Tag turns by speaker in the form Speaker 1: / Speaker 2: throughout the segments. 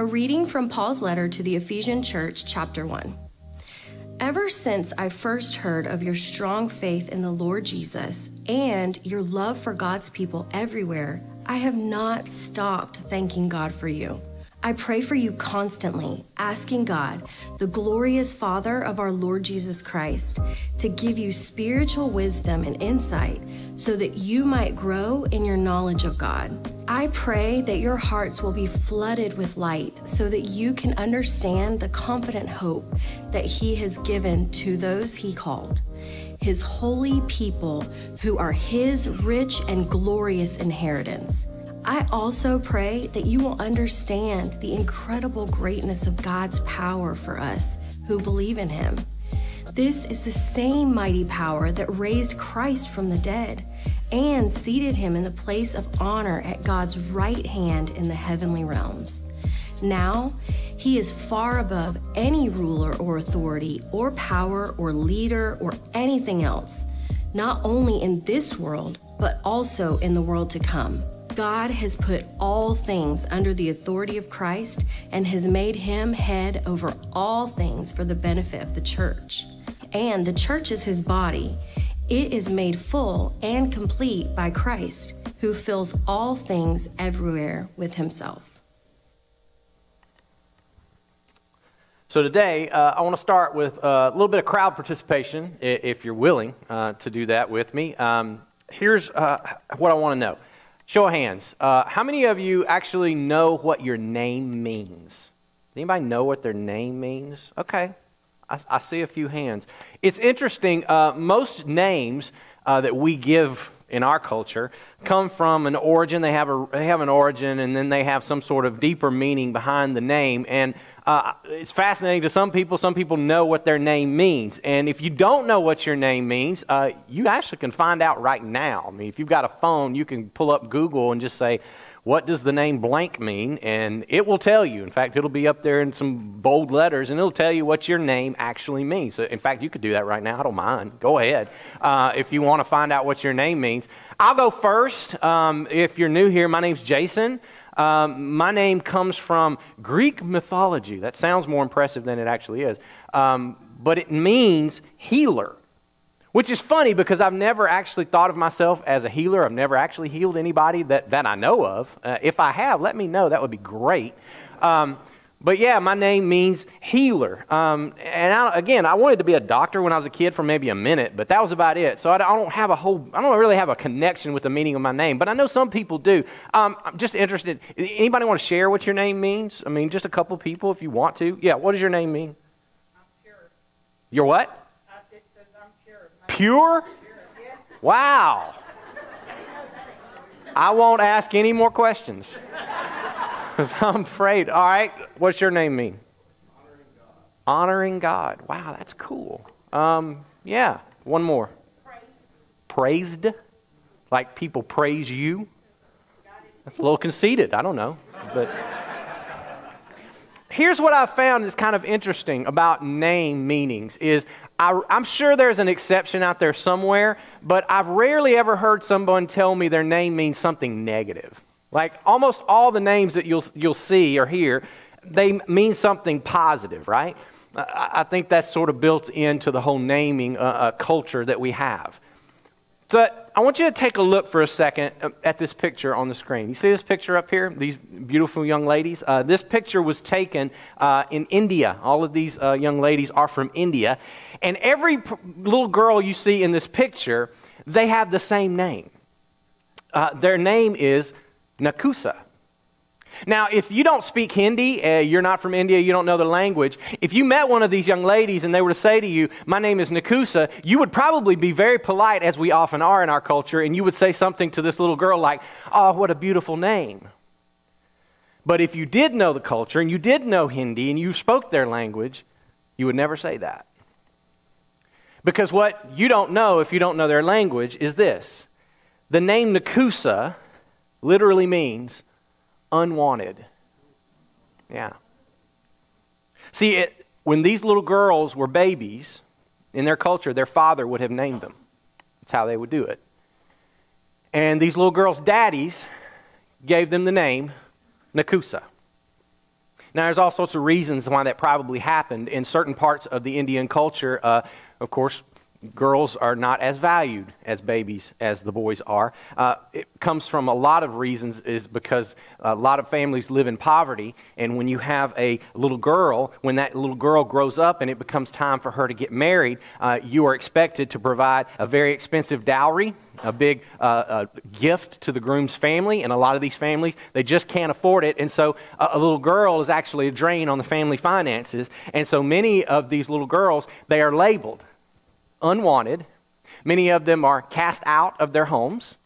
Speaker 1: A reading from Paul's letter to the Ephesian Church, chapter 1. Ever since I first heard of your strong faith in the Lord Jesus and your love for God's people everywhere, I have not stopped thanking God for you. I pray for you constantly, asking God, the glorious Father of our Lord Jesus Christ, to give you spiritual wisdom and insight so that you might grow in your knowledge of God. I pray that your hearts will be flooded with light so that you can understand the confident hope that He has given to those He called, His holy people who are His rich and glorious inheritance. I also pray that you will understand the incredible greatness of God's power for us who believe in Him. This is the same mighty power that raised Christ from the dead and seated him in the place of honor at God's right hand in the heavenly realms. Now, he is far above any ruler or authority or power or leader or anything else, not only in this world, but also in the world to come. God has put all things under the authority of Christ and has made him head over all things for the benefit of the church. And the church is his body. It is made full and complete by Christ, who fills all things everywhere with himself.
Speaker 2: So, today, uh, I want to start with a little bit of crowd participation, if you're willing uh, to do that with me. Um, here's uh, what I want to know Show of hands. Uh, how many of you actually know what your name means? Anybody know what their name means? Okay. I, I see a few hands. It's interesting. Uh, most names uh, that we give in our culture come from an origin. They have, a, they have an origin, and then they have some sort of deeper meaning behind the name. And uh, it's fascinating to some people. Some people know what their name means. And if you don't know what your name means, uh, you actually can find out right now. I mean, if you've got a phone, you can pull up Google and just say, what does the name blank mean? And it will tell you. In fact, it'll be up there in some bold letters, and it'll tell you what your name actually means. So, in fact, you could do that right now. I don't mind. Go ahead uh, if you want to find out what your name means. I'll go first. Um, if you're new here, my name's Jason. Um, my name comes from Greek mythology. That sounds more impressive than it actually is. Um, but it means healer. Which is funny because I've never actually thought of myself as a healer. I've never actually healed anybody that, that I know of. Uh, if I have, let me know. That would be great. Um, but yeah, my name means healer. Um, and I, again, I wanted to be a doctor when I was a kid for maybe a minute, but that was about it. So I, I, don't have a whole, I don't really have a connection with the meaning of my name, but I know some people do. Um, I'm just interested. Anybody want to share what your name means? I mean, just a couple people if you want to. Yeah, what does your name mean? You're what? Pure? Wow. I won't ask any more questions. Because I'm afraid. All right, what's your name mean? Honoring God. Honoring God. Wow, that's cool. Um, yeah, one more. Praised. Praised? Like people praise you? That's a little conceited. I don't know. But here's what I've found that's kind of interesting about name meanings is I, am sure there's an exception out there somewhere, but I've rarely ever heard someone tell me their name means something negative. Like almost all the names that you'll, you'll see or hear, they mean something positive, right? I, I think that's sort of built into the whole naming uh, uh, culture that we have. So I want you to take a look for a second uh, at this picture on the screen. You see this picture up here? These beautiful young ladies. Uh, this picture was taken uh, in India. All of these uh, young ladies are from India. And every p- little girl you see in this picture, they have the same name. Uh, their name is Nakusa. Now, if you don't speak Hindi, uh, you're not from India, you don't know the language, if you met one of these young ladies and they were to say to you, My name is Nakusa, you would probably be very polite, as we often are in our culture, and you would say something to this little girl like, Oh, what a beautiful name. But if you did know the culture and you did know Hindi and you spoke their language, you would never say that. Because what you don't know if you don't know their language is this the name Nakusa literally means unwanted. Yeah. See, it, when these little girls were babies, in their culture, their father would have named them. That's how they would do it. And these little girls' daddies gave them the name Nakusa. Now, there's all sorts of reasons why that probably happened. In certain parts of the Indian culture, uh, of course, girls are not as valued as babies as the boys are. Uh, it comes from a lot of reasons, is because a lot of families live in poverty, and when you have a little girl, when that little girl grows up and it becomes time for her to get married, uh, you are expected to provide a very expensive dowry. A big uh, gift to the groom's family, and a lot of these families they just can't afford it, and so a, a little girl is actually a drain on the family finances, and so many of these little girls they are labeled unwanted. Many of them are cast out of their homes.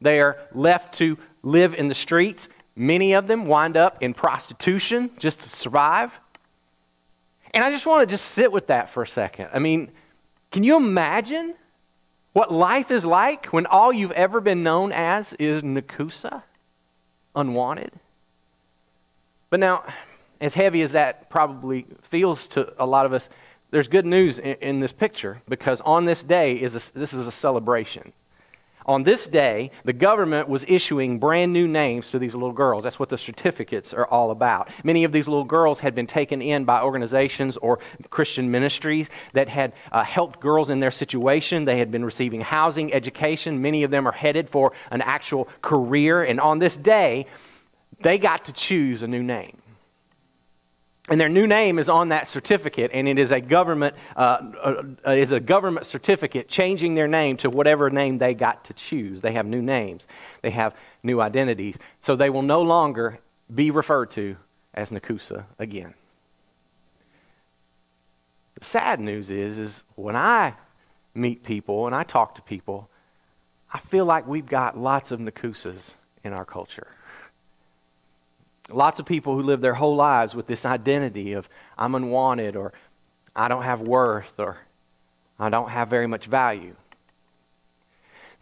Speaker 2: They are left to live in the streets. Many of them wind up in prostitution just to survive. And I just want to just sit with that for a second. I mean, can you imagine what life is like when all you've ever been known as is Nakusa? Unwanted? But now, as heavy as that probably feels to a lot of us, there's good news in, in this picture because on this day is a, this is a celebration. On this day, the government was issuing brand new names to these little girls. That's what the certificates are all about. Many of these little girls had been taken in by organizations or Christian ministries that had uh, helped girls in their situation. They had been receiving housing, education. Many of them are headed for an actual career. And on this day, they got to choose a new name. And their new name is on that certificate, and it is a government uh, uh, is a government certificate changing their name to whatever name they got to choose. They have new names, they have new identities, so they will no longer be referred to as Nakusa again. The sad news is, is when I meet people and I talk to people, I feel like we've got lots of Nakusas in our culture. Lots of people who live their whole lives with this identity of I'm unwanted or I don't have worth or I don't have very much value.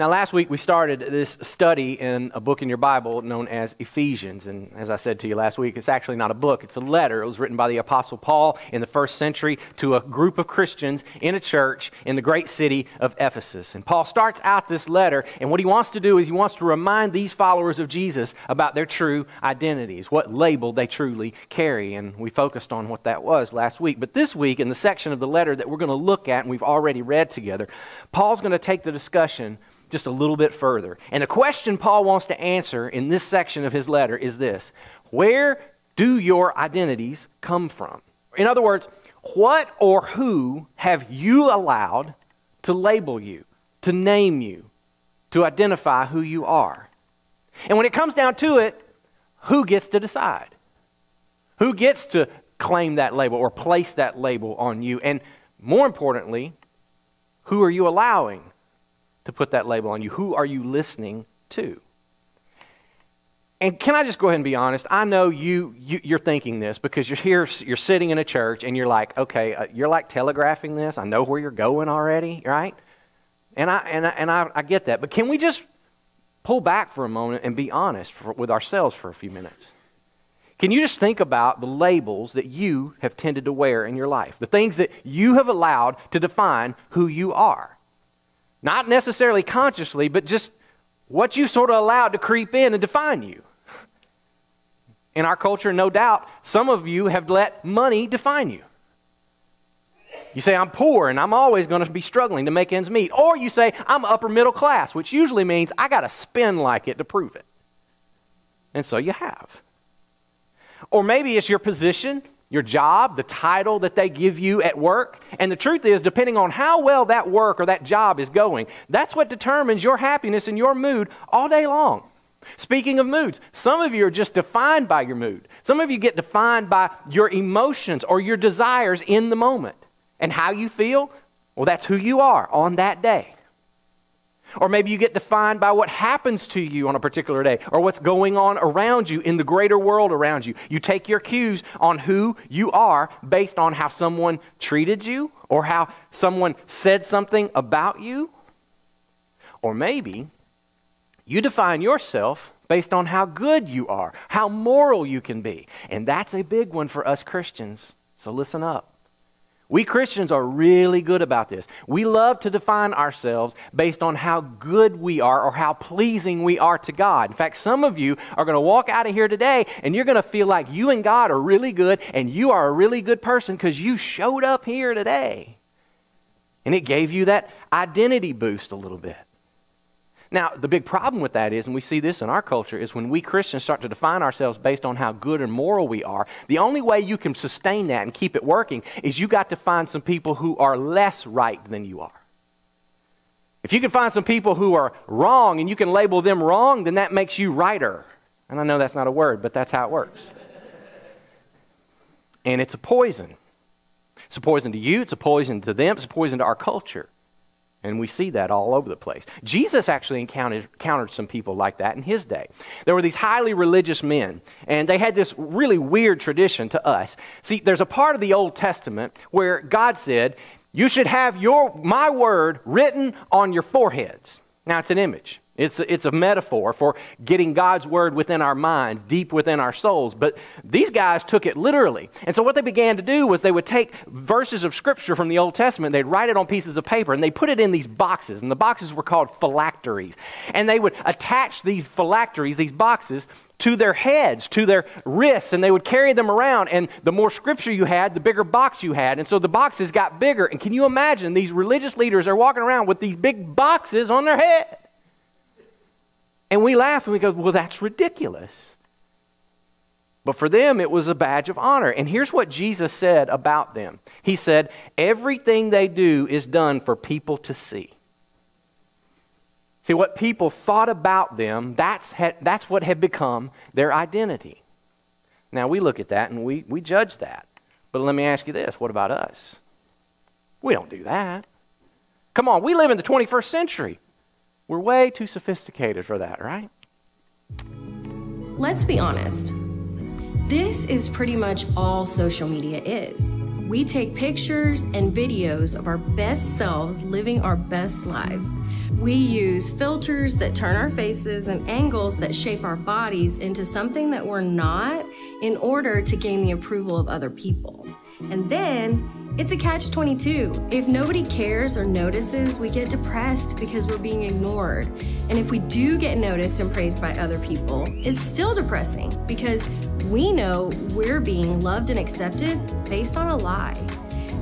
Speaker 2: Now, last week we started this study in a book in your Bible known as Ephesians. And as I said to you last week, it's actually not a book, it's a letter. It was written by the Apostle Paul in the first century to a group of Christians in a church in the great city of Ephesus. And Paul starts out this letter, and what he wants to do is he wants to remind these followers of Jesus about their true identities, what label they truly carry. And we focused on what that was last week. But this week, in the section of the letter that we're going to look at and we've already read together, Paul's going to take the discussion just a little bit further. And the question Paul wants to answer in this section of his letter is this Where do your identities come from? In other words, what or who have you allowed to label you, to name you, to identify who you are? And when it comes down to it, who gets to decide? Who gets to claim that label or place that label on you? And more importantly, who are you allowing to put that label on you? Who are you listening to? And can I just go ahead and be honest? I know you, you are thinking this because you're here, you're sitting in a church, and you're like, okay, uh, you're like telegraphing this. I know where you're going already, right? And I and I, and I, I get that, but can we just pull back for a moment and be honest for, with ourselves for a few minutes? Can you just think about the labels that you have tended to wear in your life, the things that you have allowed to define who you are? Not necessarily consciously, but just what you sort of allowed to creep in and define you. In our culture, no doubt, some of you have let money define you. You say, I'm poor and I'm always going to be struggling to make ends meet. Or you say, I'm upper middle class, which usually means I got to spend like it to prove it. And so you have. Or maybe it's your position your job, the title that they give you at work. And the truth is, depending on how well that work or that job is going, that's what determines your happiness and your mood all day long. Speaking of moods, some of you are just defined by your mood. Some of you get defined by your emotions or your desires in the moment. And how you feel, well, that's who you are on that day. Or maybe you get defined by what happens to you on a particular day or what's going on around you in the greater world around you. You take your cues on who you are based on how someone treated you or how someone said something about you. Or maybe you define yourself based on how good you are, how moral you can be. And that's a big one for us Christians. So listen up. We Christians are really good about this. We love to define ourselves based on how good we are or how pleasing we are to God. In fact, some of you are going to walk out of here today and you're going to feel like you and God are really good and you are a really good person because you showed up here today. And it gave you that identity boost a little bit. Now, the big problem with that is, and we see this in our culture, is when we Christians start to define ourselves based on how good and moral we are, the only way you can sustain that and keep it working is you got to find some people who are less right than you are. If you can find some people who are wrong and you can label them wrong, then that makes you righter. And I know that's not a word, but that's how it works. and it's a poison. It's a poison to you, it's a poison to them, it's a poison to our culture. And we see that all over the place. Jesus actually encountered, encountered some people like that in his day. There were these highly religious men, and they had this really weird tradition to us. See, there's a part of the Old Testament where God said, You should have your, my word written on your foreheads. Now, it's an image. It's a, it's a metaphor for getting God's word within our minds, deep within our souls. But these guys took it literally. And so what they began to do was they would take verses of scripture from the Old Testament, they'd write it on pieces of paper, and they put it in these boxes. And the boxes were called phylacteries. And they would attach these phylacteries, these boxes, to their heads, to their wrists, and they would carry them around. And the more scripture you had, the bigger box you had. And so the boxes got bigger. And can you imagine these religious leaders are walking around with these big boxes on their head? And we laugh and we go, well, that's ridiculous. But for them, it was a badge of honor. And here's what Jesus said about them He said, everything they do is done for people to see. See, what people thought about them, that's, that's what had become their identity. Now, we look at that and we, we judge that. But let me ask you this what about us? We don't do that. Come on, we live in the 21st century. We're way too sophisticated for that, right?
Speaker 1: Let's be honest. This is pretty much all social media is. We take pictures and videos of our best selves living our best lives. We use filters that turn our faces and angles that shape our bodies into something that we're not in order to gain the approval of other people. And then it's a catch 22. If nobody cares or notices, we get depressed because we're being ignored. And if we do get noticed and praised by other people, it's still depressing because we know we're being loved and accepted based on a lie.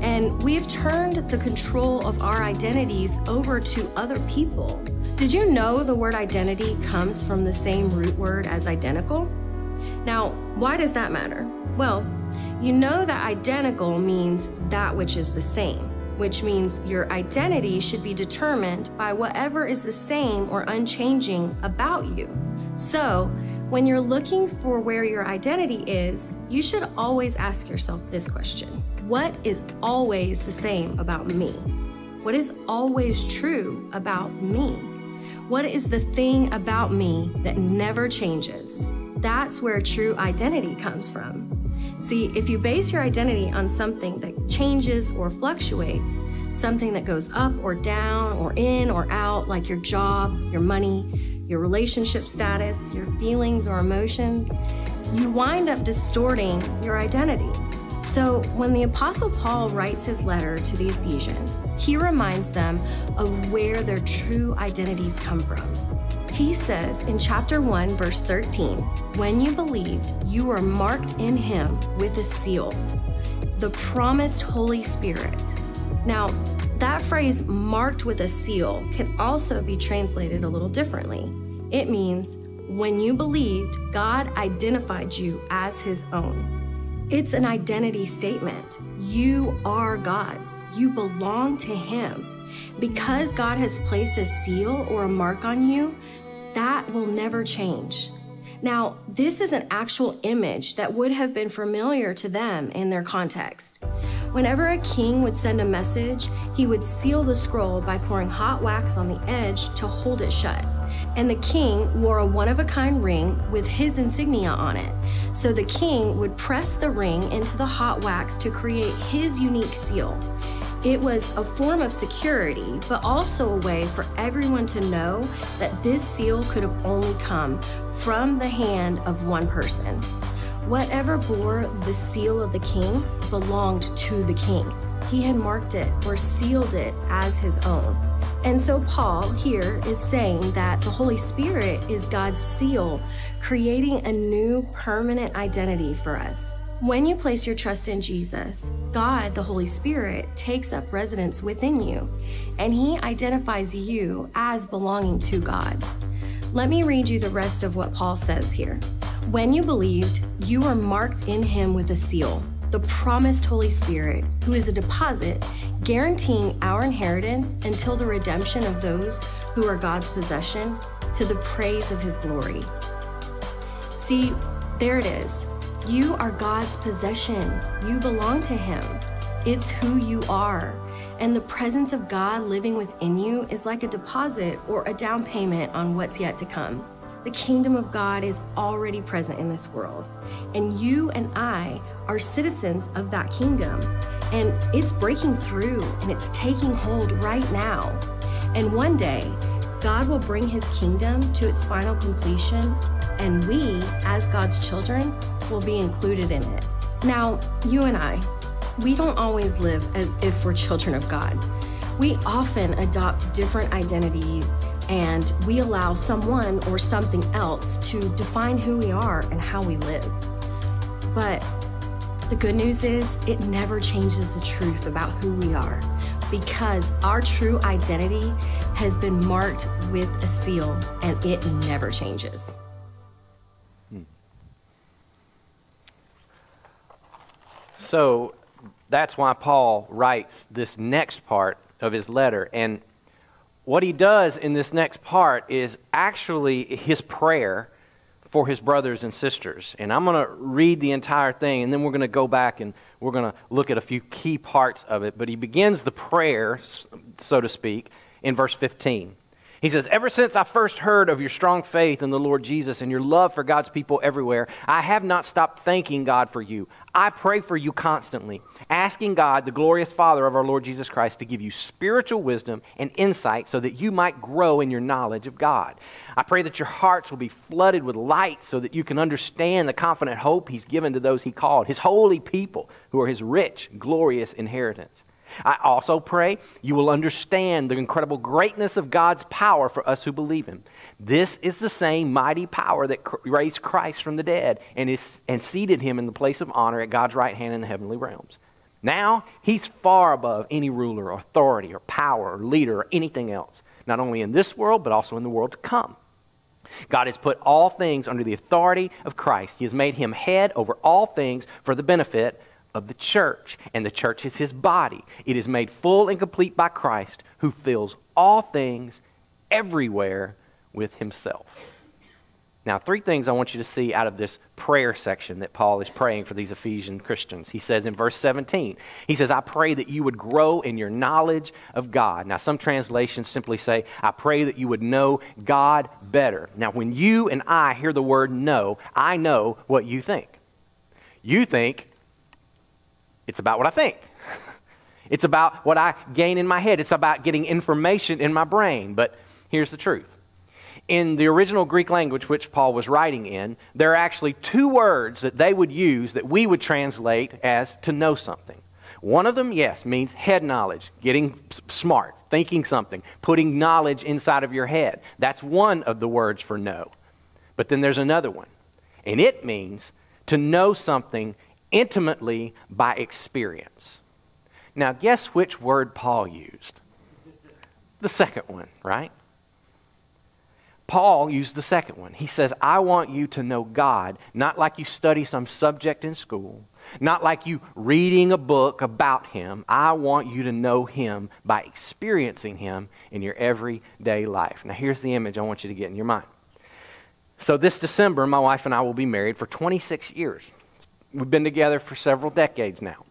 Speaker 1: And we have turned the control of our identities over to other people. Did you know the word identity comes from the same root word as identical? Now, why does that matter? Well, you know that identical means that which is the same, which means your identity should be determined by whatever is the same or unchanging about you. So, when you're looking for where your identity is, you should always ask yourself this question What is always the same about me? What is always true about me? What is the thing about me that never changes? That's where true identity comes from. See, if you base your identity on something that changes or fluctuates, something that goes up or down or in or out, like your job, your money, your relationship status, your feelings or emotions, you wind up distorting your identity. So, when the Apostle Paul writes his letter to the Ephesians, he reminds them of where their true identities come from. He says in chapter 1, verse 13, When you believed, you were marked in him with a seal, the promised Holy Spirit. Now, that phrase, marked with a seal, can also be translated a little differently. It means, when you believed, God identified you as his own. It's an identity statement. You are God's, you belong to him. Because God has placed a seal or a mark on you, that will never change. Now, this is an actual image that would have been familiar to them in their context. Whenever a king would send a message, he would seal the scroll by pouring hot wax on the edge to hold it shut. And the king wore a one of a kind ring with his insignia on it. So the king would press the ring into the hot wax to create his unique seal. It was a form of security, but also a way for everyone to know that this seal could have only come from the hand of one person. Whatever bore the seal of the king belonged to the king. He had marked it or sealed it as his own. And so, Paul here is saying that the Holy Spirit is God's seal, creating a new permanent identity for us. When you place your trust in Jesus, God, the Holy Spirit, takes up residence within you, and He identifies you as belonging to God. Let me read you the rest of what Paul says here. When you believed, you were marked in Him with a seal, the promised Holy Spirit, who is a deposit guaranteeing our inheritance until the redemption of those who are God's possession to the praise of His glory. See, there it is. You are God's possession. You belong to Him. It's who you are. And the presence of God living within you is like a deposit or a down payment on what's yet to come. The kingdom of God is already present in this world, and you and I are citizens of that kingdom. And it's breaking through and it's taking hold right now. And one day, God will bring his kingdom to its final completion, and we, as God's children, will be included in it. Now, you and I, we don't always live as if we're children of God. We often adopt different identities and we allow someone or something else to define who we are and how we live. But the good news is, it never changes the truth about who we are because our true identity has been marked with a seal and it never changes.
Speaker 2: So that's why Paul writes this next part of his letter. And what he does in this next part is actually his prayer for his brothers and sisters. And I'm going to read the entire thing, and then we're going to go back and we're going to look at a few key parts of it. But he begins the prayer, so to speak, in verse 15. He says, Ever since I first heard of your strong faith in the Lord Jesus and your love for God's people everywhere, I have not stopped thanking God for you. I pray for you constantly, asking God, the glorious Father of our Lord Jesus Christ, to give you spiritual wisdom and insight so that you might grow in your knowledge of God. I pray that your hearts will be flooded with light so that you can understand the confident hope He's given to those He called, His holy people who are His rich, glorious inheritance. I also pray you will understand the incredible greatness of God's power for us who believe Him. This is the same mighty power that raised Christ from the dead and, is, and seated Him in the place of honor at God's right hand in the heavenly realms. Now, He's far above any ruler, or authority, or power, or leader, or anything else, not only in this world, but also in the world to come. God has put all things under the authority of Christ. He has made him head over all things for the benefit of the church, and the church is his body. It is made full and complete by Christ, who fills all things everywhere with himself. Now, three things I want you to see out of this prayer section that Paul is praying for these Ephesian Christians. He says in verse 17, he says, I pray that you would grow in your knowledge of God. Now, some translations simply say, I pray that you would know God better. Now, when you and I hear the word know, I know what you think. You think it's about what I think. It's about what I gain in my head. It's about getting information in my brain. But here's the truth. In the original Greek language, which Paul was writing in, there are actually two words that they would use that we would translate as to know something. One of them, yes, means head knowledge, getting smart, thinking something, putting knowledge inside of your head. That's one of the words for know. But then there's another one, and it means to know something intimately by experience. Now, guess which word Paul used? The second one, right? Paul used the second one. He says, I want you to know God, not like you study some subject in school, not like you reading a book about Him. I want you to know Him by experiencing Him in your everyday life. Now, here's the image I want you to get in your mind. So, this December, my wife and I will be married for 26 years. We've been together for several decades now.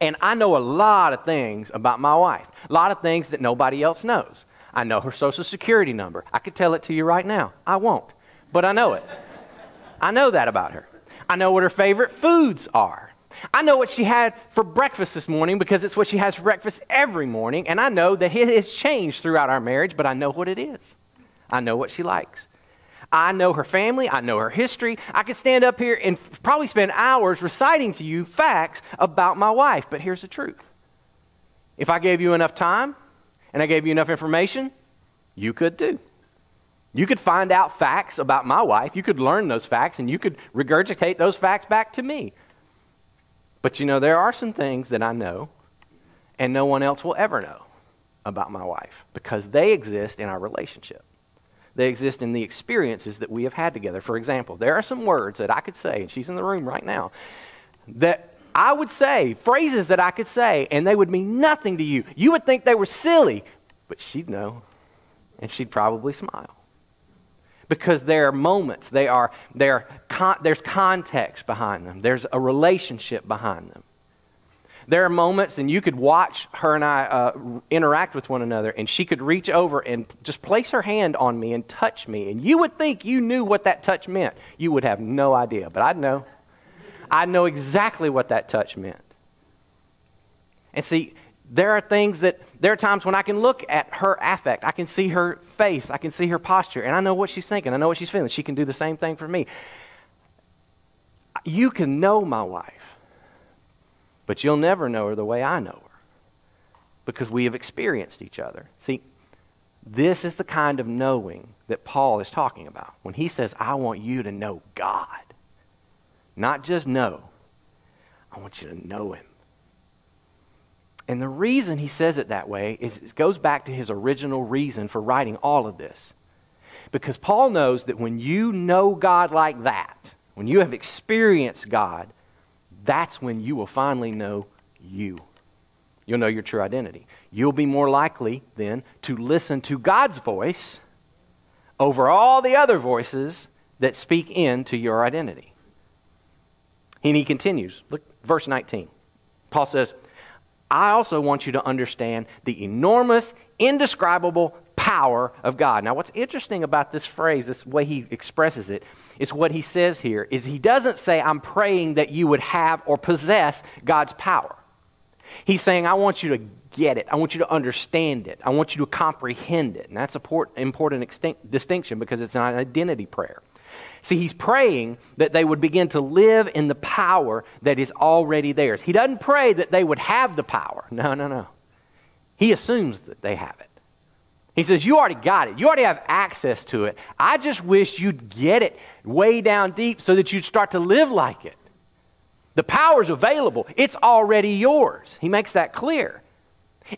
Speaker 2: And I know a lot of things about my wife, a lot of things that nobody else knows. I know her social security number. I could tell it to you right now. I won't, but I know it. I know that about her. I know what her favorite foods are. I know what she had for breakfast this morning because it's what she has for breakfast every morning. And I know that it has changed throughout our marriage, but I know what it is. I know what she likes. I know her family. I know her history. I could stand up here and probably spend hours reciting to you facts about my wife. But here's the truth if I gave you enough time and I gave you enough information, you could too. You could find out facts about my wife. You could learn those facts and you could regurgitate those facts back to me. But you know, there are some things that I know and no one else will ever know about my wife because they exist in our relationship. They exist in the experiences that we have had together. For example, there are some words that I could say, and she's in the room right now, that I would say, phrases that I could say, and they would mean nothing to you. You would think they were silly, but she'd know, and she'd probably smile because there are moments, they are, they are con- there's context behind them, there's a relationship behind them. There are moments, and you could watch her and I uh, interact with one another, and she could reach over and just place her hand on me and touch me. And you would think you knew what that touch meant. You would have no idea, but I'd know. I know exactly what that touch meant. And see, there are things that, there are times when I can look at her affect. I can see her face. I can see her posture. And I know what she's thinking. I know what she's feeling. She can do the same thing for me. You can know my wife, but you'll never know her the way I know her because we have experienced each other. See, this is the kind of knowing that Paul is talking about when he says, I want you to know God. Not just know, I want you to know Him. And the reason he says it that way is it goes back to his original reason for writing all of this. Because Paul knows that when you know God like that, when you have experienced God, that's when you will finally know you. You'll know your true identity. You'll be more likely then to listen to God's voice over all the other voices that speak into your identity. And he continues. Look, verse 19. Paul says, I also want you to understand the enormous, indescribable power of God. Now, what's interesting about this phrase, this way he expresses it, is what he says here is he doesn't say, I'm praying that you would have or possess God's power. He's saying, I want you to get it. I want you to understand it. I want you to comprehend it. And that's an important distinction because it's an identity prayer. See, he's praying that they would begin to live in the power that is already theirs. He doesn't pray that they would have the power. No, no, no. He assumes that they have it. He says, You already got it. You already have access to it. I just wish you'd get it way down deep so that you'd start to live like it. The power's available, it's already yours. He makes that clear.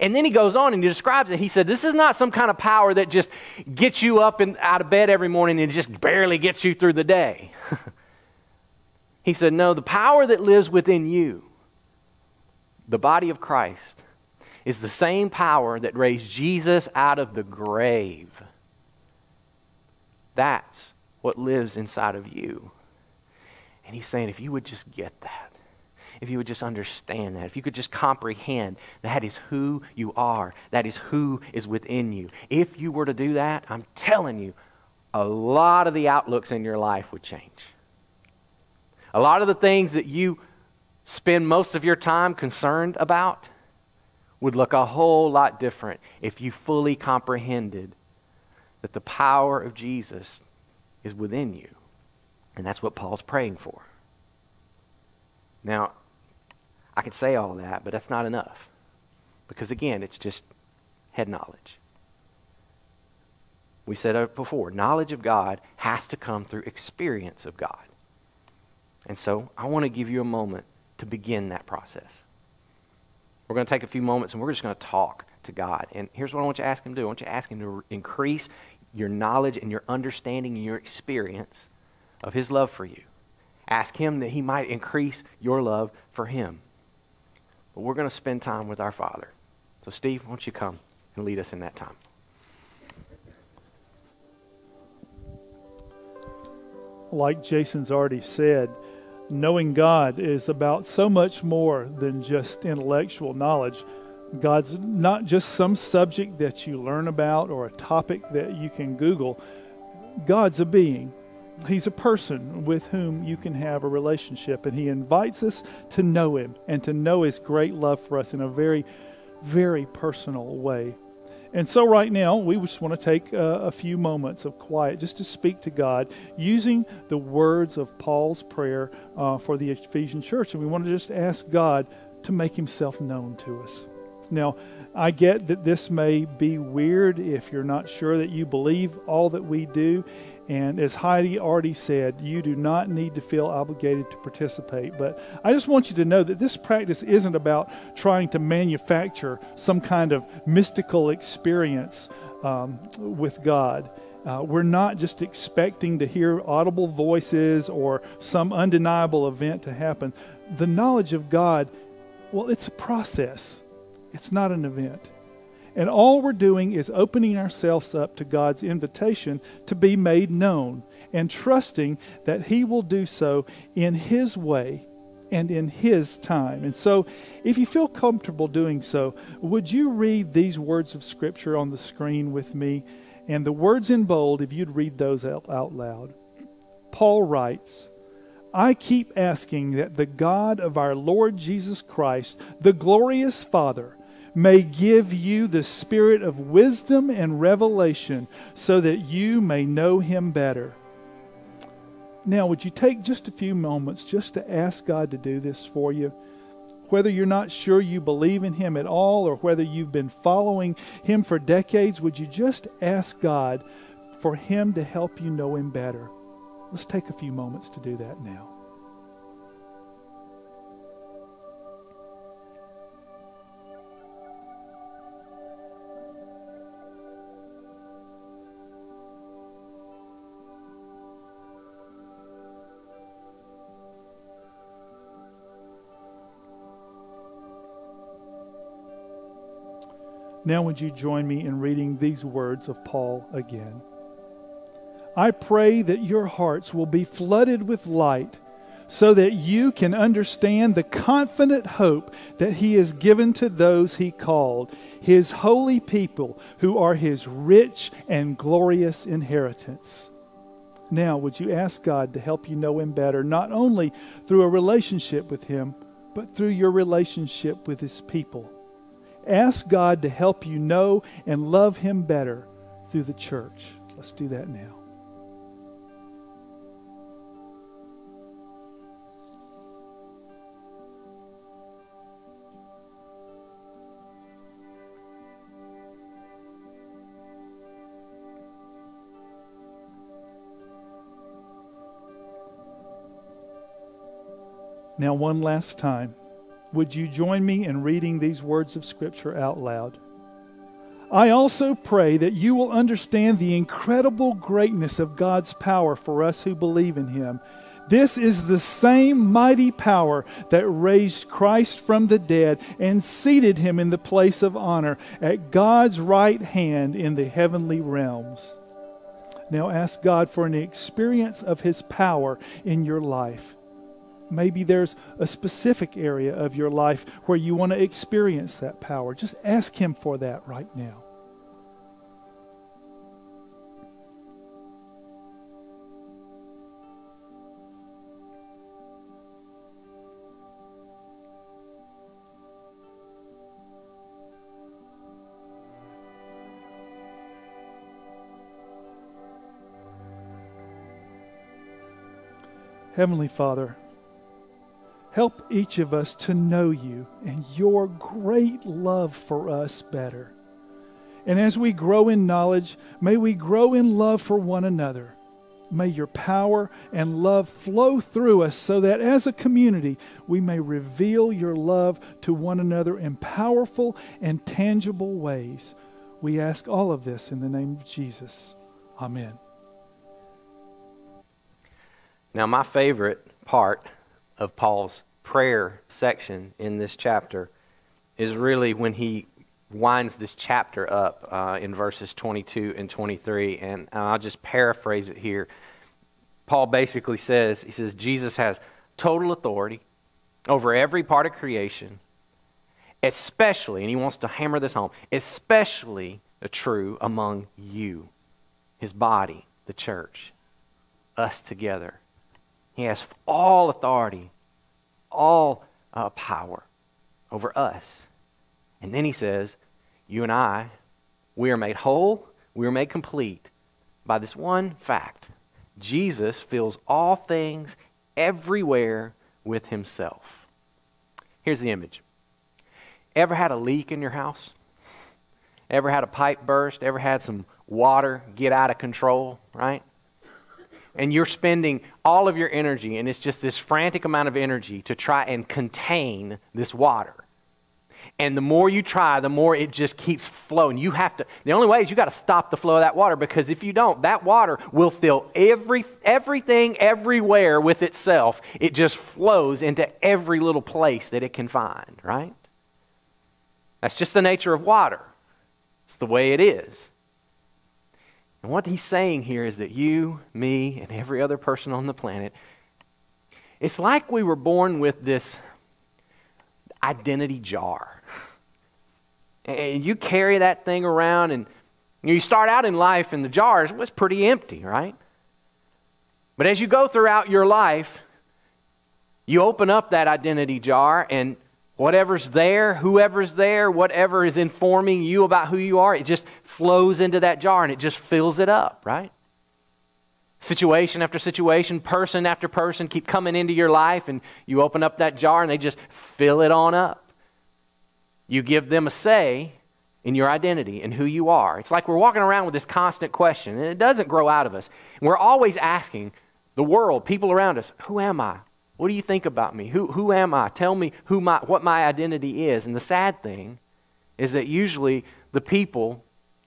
Speaker 2: And then he goes on and he describes it. He said, This is not some kind of power that just gets you up and out of bed every morning and just barely gets you through the day. he said, No, the power that lives within you, the body of Christ, is the same power that raised Jesus out of the grave. That's what lives inside of you. And he's saying, if you would just get that, if you would just understand that, if you could just comprehend that is who you are, that is who is within you. If you were to do that, I'm telling you, a lot of the outlooks in your life would change. A lot of the things that you spend most of your time concerned about would look a whole lot different if you fully comprehended that the power of Jesus is within you. And that's what Paul's praying for. Now, I can say all that, but that's not enough. Because again, it's just head knowledge. We said it before knowledge of God has to come through experience of God. And so I want to give you a moment to begin that process. We're going to take a few moments and we're just going to talk to God. And here's what I want you to ask Him to do I want you to ask Him to increase your knowledge and your understanding and your experience of His love for you. Ask Him that He might increase your love for Him. But we're going to spend time with our Father. So, Steve, why don't you come and lead us in that time?
Speaker 3: Like Jason's already said, knowing God is about so much more than just intellectual knowledge. God's not just some subject that you learn about or a topic that you can Google. God's a being. He's a person with whom you can have a relationship, and He invites us to know Him and to know His great love for us in a very, very personal way. And so, right now, we just want to take uh, a few moments of quiet just to speak to God using the words of Paul's prayer uh, for the Ephesian church. And we want to just ask God to make himself known to us. Now, I get that this may be weird if you're not sure that you believe all that we do. And as Heidi already said, you do not need to feel obligated to participate. But I just want you to know that this practice isn't about trying to manufacture some kind of mystical experience um, with God. Uh, we're not just expecting to hear audible voices or some undeniable event to happen. The knowledge of God, well, it's a process. It's not an event. And all we're doing is opening ourselves up to God's invitation to be made known and trusting that He will do so in His way and in His time. And so, if you feel comfortable doing so, would you read these words of Scripture on the screen with me? And the words in bold, if you'd read those out, out loud. Paul writes, I keep asking that the God of our Lord Jesus Christ, the glorious Father, may give you the spirit of wisdom and revelation so that you may know him better. Now, would you take just a few moments just to ask God to do this for you? Whether you're not sure you believe in Him at all or whether you've been following Him for decades, would you just ask God for Him to help you know Him better? Let's take a few moments to do that now. Now, would you join me in reading these words of Paul again? I pray that your hearts will be flooded with light so that you can understand the confident hope that he has given to those he called, his holy people who are his rich and glorious inheritance. Now, would you ask God to help you know him better, not only through a relationship with him, but through your relationship with his people? Ask God to help you know and love Him better through the church. Let's do that now. Now, one last time. Would you join me in reading these words of Scripture out loud? I also pray that you will understand the incredible greatness of God's power for us who believe in Him. This is the same mighty power that raised Christ from the dead and seated him in the place of honor at God's right hand in the heavenly realms. Now ask God for an experience of his power in your life. Maybe there's a specific area of your life where you want to experience that power. Just ask Him for that right now. Heavenly Father, Help each of us to know you and your great love for us better. And as we grow in knowledge, may we grow in love for one another. May your power and love flow through us so that as a community we may reveal your love to one another in powerful and tangible ways. We ask all of this in the name of Jesus. Amen.
Speaker 2: Now, my favorite part of Paul's prayer section in this chapter is really when he winds this chapter up uh, in verses 22 and 23. And I'll just paraphrase it here. Paul basically says, he says, Jesus has total authority over every part of creation, especially, and he wants to hammer this home, especially true among you, his body, the church, us together. He has all authority all uh, power over us. And then he says, You and I We are made whole, we are made complete by this one fact Jesus fills all things everywhere with himself. Here's the image. Ever had a leak in your house? Ever had a pipe burst? Ever had some water get out of control, right? And you're spending all of your energy, and it's just this frantic amount of energy to try and contain this water. And the more you try, the more it just keeps flowing. You have to, the only way is you got to stop the flow of that water because if you don't, that water will fill every, everything everywhere with itself. It just flows into every little place that it can find, right? That's just the nature of water. It's the way it is. And what he's saying here is that you, me, and every other person on the planet, it's like we were born with this identity jar. And you carry that thing around, and you start out in life, and the jar was pretty empty, right? But as you go throughout your life, you open up that identity jar, and whatever's there, whoever's there, whatever is informing you about who you are, it just flows into that jar and it just fills it up, right? Situation after situation, person after person keep coming into your life, and you open up that jar and they just fill it on up. You give them a say in your identity and who you are. It's like we're walking around with this constant question, and it doesn't grow out of us. And we're always asking the world, people around us, Who am I? What do you think about me? Who, who am I? Tell me who my, what my identity is. And the sad thing is that usually the people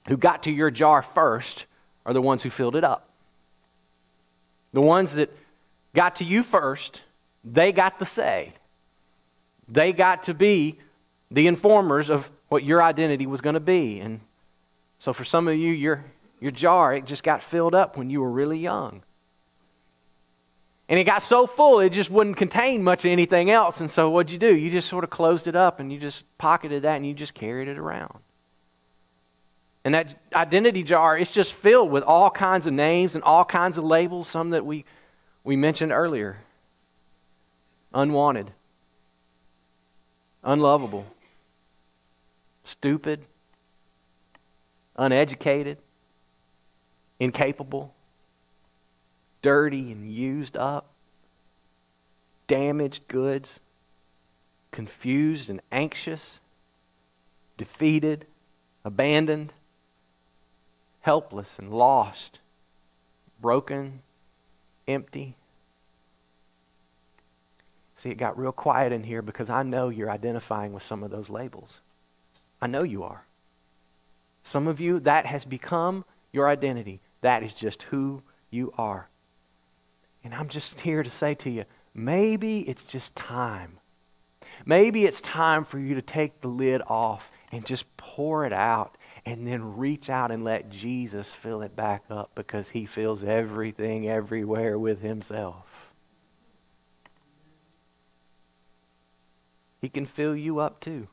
Speaker 2: who got to your jar first are the ones who filled it up. The ones that got to you first, they got the say. They got to be the informers of what your identity was going to be. And so for some of you, your, your jar, it just got filled up when you were really young. And it got so full, it just wouldn't contain much of anything else. And so what'd you do? You just sort of closed it up and you just pocketed that and you just carried it around. And that identity jar, it's just filled with all kinds of names and all kinds of labels, some that we, we mentioned earlier unwanted, unlovable, stupid, uneducated, incapable, dirty and used up, damaged goods, confused and anxious, defeated, abandoned, helpless and lost, broken, empty. See, it got real quiet in here because I know you're identifying with some of those labels. I know you are. Some of you, that has become your identity. That is just who you are. And I'm just here to say to you maybe it's just time. Maybe it's time for you to take the lid off and just pour it out and then reach out and let Jesus fill it back up because he fills everything everywhere with himself. He can fill you up too.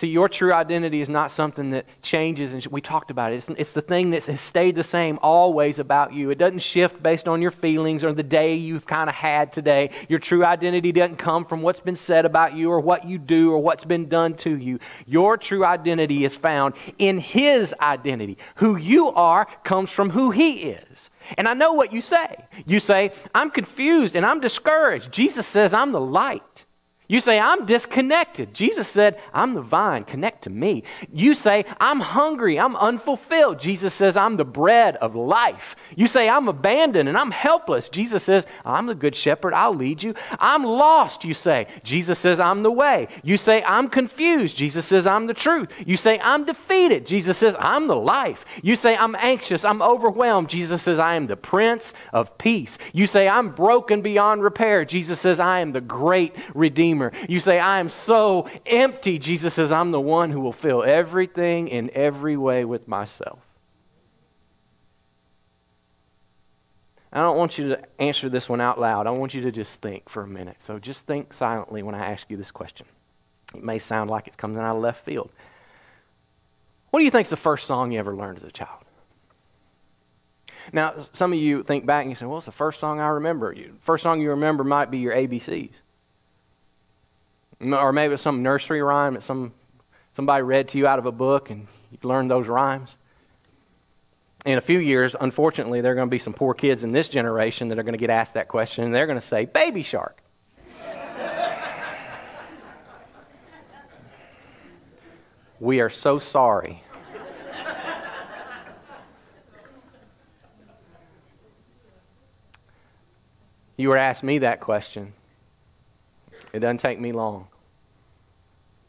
Speaker 2: See, your true identity is not something that changes, and we talked about it. It's, it's, the thing that has stayed the same always about you. It doesn't shift based on your feelings or the day you've kind of had today. Your true identity doesn't come from what's been said about you or what you do or what's been done to you. Your true identity is found in His identity. Who you are comes from who He is. And I know what you say. You say, I'm confused and I'm discouraged. Jesus says, I'm the light. You say, I'm disconnected. Jesus said, I'm the vine, connect to me. You say, I'm hungry, I'm unfulfilled. Jesus says, I'm the bread of life. You say, I'm abandoned and I'm helpless. Jesus says, I'm the good shepherd, I'll lead you. I'm lost, you say. Jesus says, I'm the way. You say, I'm confused. Jesus says, I'm the truth. You say, I'm defeated. Jesus says, I'm the life. You say, I'm anxious, I'm overwhelmed. Jesus says, I am the Prince of Peace. You say, I'm broken beyond repair. Jesus says, I am the great Redeemer. Redeemer. You say, I am so empty. Jesus says, I'm the one who will fill everything in every way with myself. I don't want you to answer this one out loud. I want you to just think for a minute. So just think silently when I ask you this question. It may sound like it's coming out of left field. What do you think is the first song you ever learned as a child? Now, some of you think back and you say, well, it's the first song I remember. First song you remember might be your ABCs. Or maybe it's some nursery rhyme that some, somebody read to you out of a book and You learned those rhymes. In a few years, unfortunately, there are going to be some poor kids in this generation that are going to get asked that question, and they're going to say, Baby shark. we are so sorry. you were asked me that question, it doesn't take me long.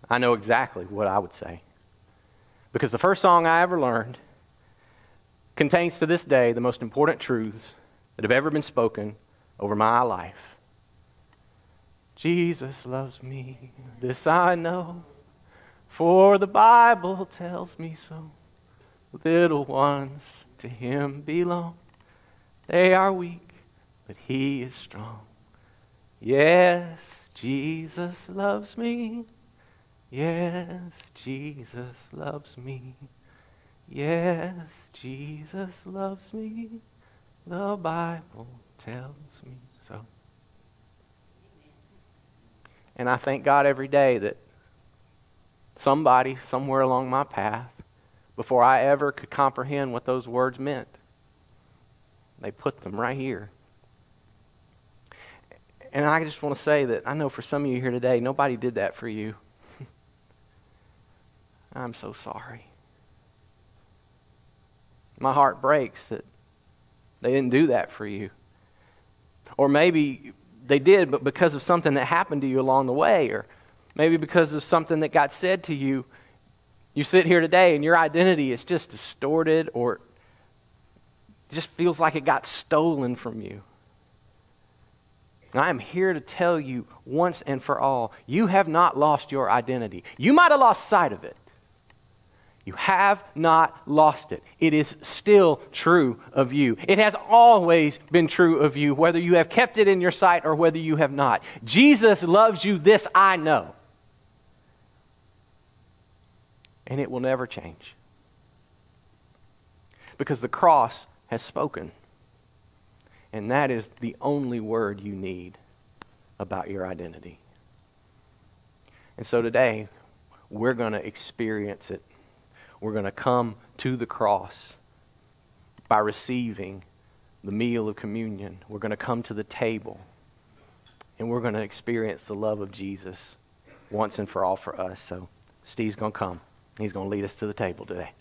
Speaker 2: I know exactly what I would say. Because the first song I ever learned contains to this day the most important truths that have ever been spoken over my life. Jesus loves me, this I know, for the Bible tells me so. Little ones to him belong. They are weak, but he is strong. Yes, Jesus loves me. Yes, Jesus loves me. Yes, Jesus loves me. The Bible tells me so. And I thank God every day that somebody somewhere along my path, before I ever could comprehend what those words meant, they put them right here. And I just want to say that I know for some of you here today, nobody did that for you. I'm so sorry. My heart breaks that they didn't do that for you. Or maybe they did, but because of something that happened to you along the way, or maybe because of something that got said to you, you sit here today and your identity is just distorted or just feels like it got stolen from you. I am here to tell you once and for all you have not lost your identity. You might have lost sight of it, you have not lost it. It is still true of you. It has always been true of you, whether you have kept it in your sight or whether you have not. Jesus loves you, this I know. And it will never change. Because the cross has spoken. And that is the only word you need about your identity. And so today, we're going to experience it we're going to come to the cross by receiving the meal of communion. We're going to come to the table and we're going to experience the love of Jesus once and for all for us. So, Steve's going to come. He's going to lead us to the table today.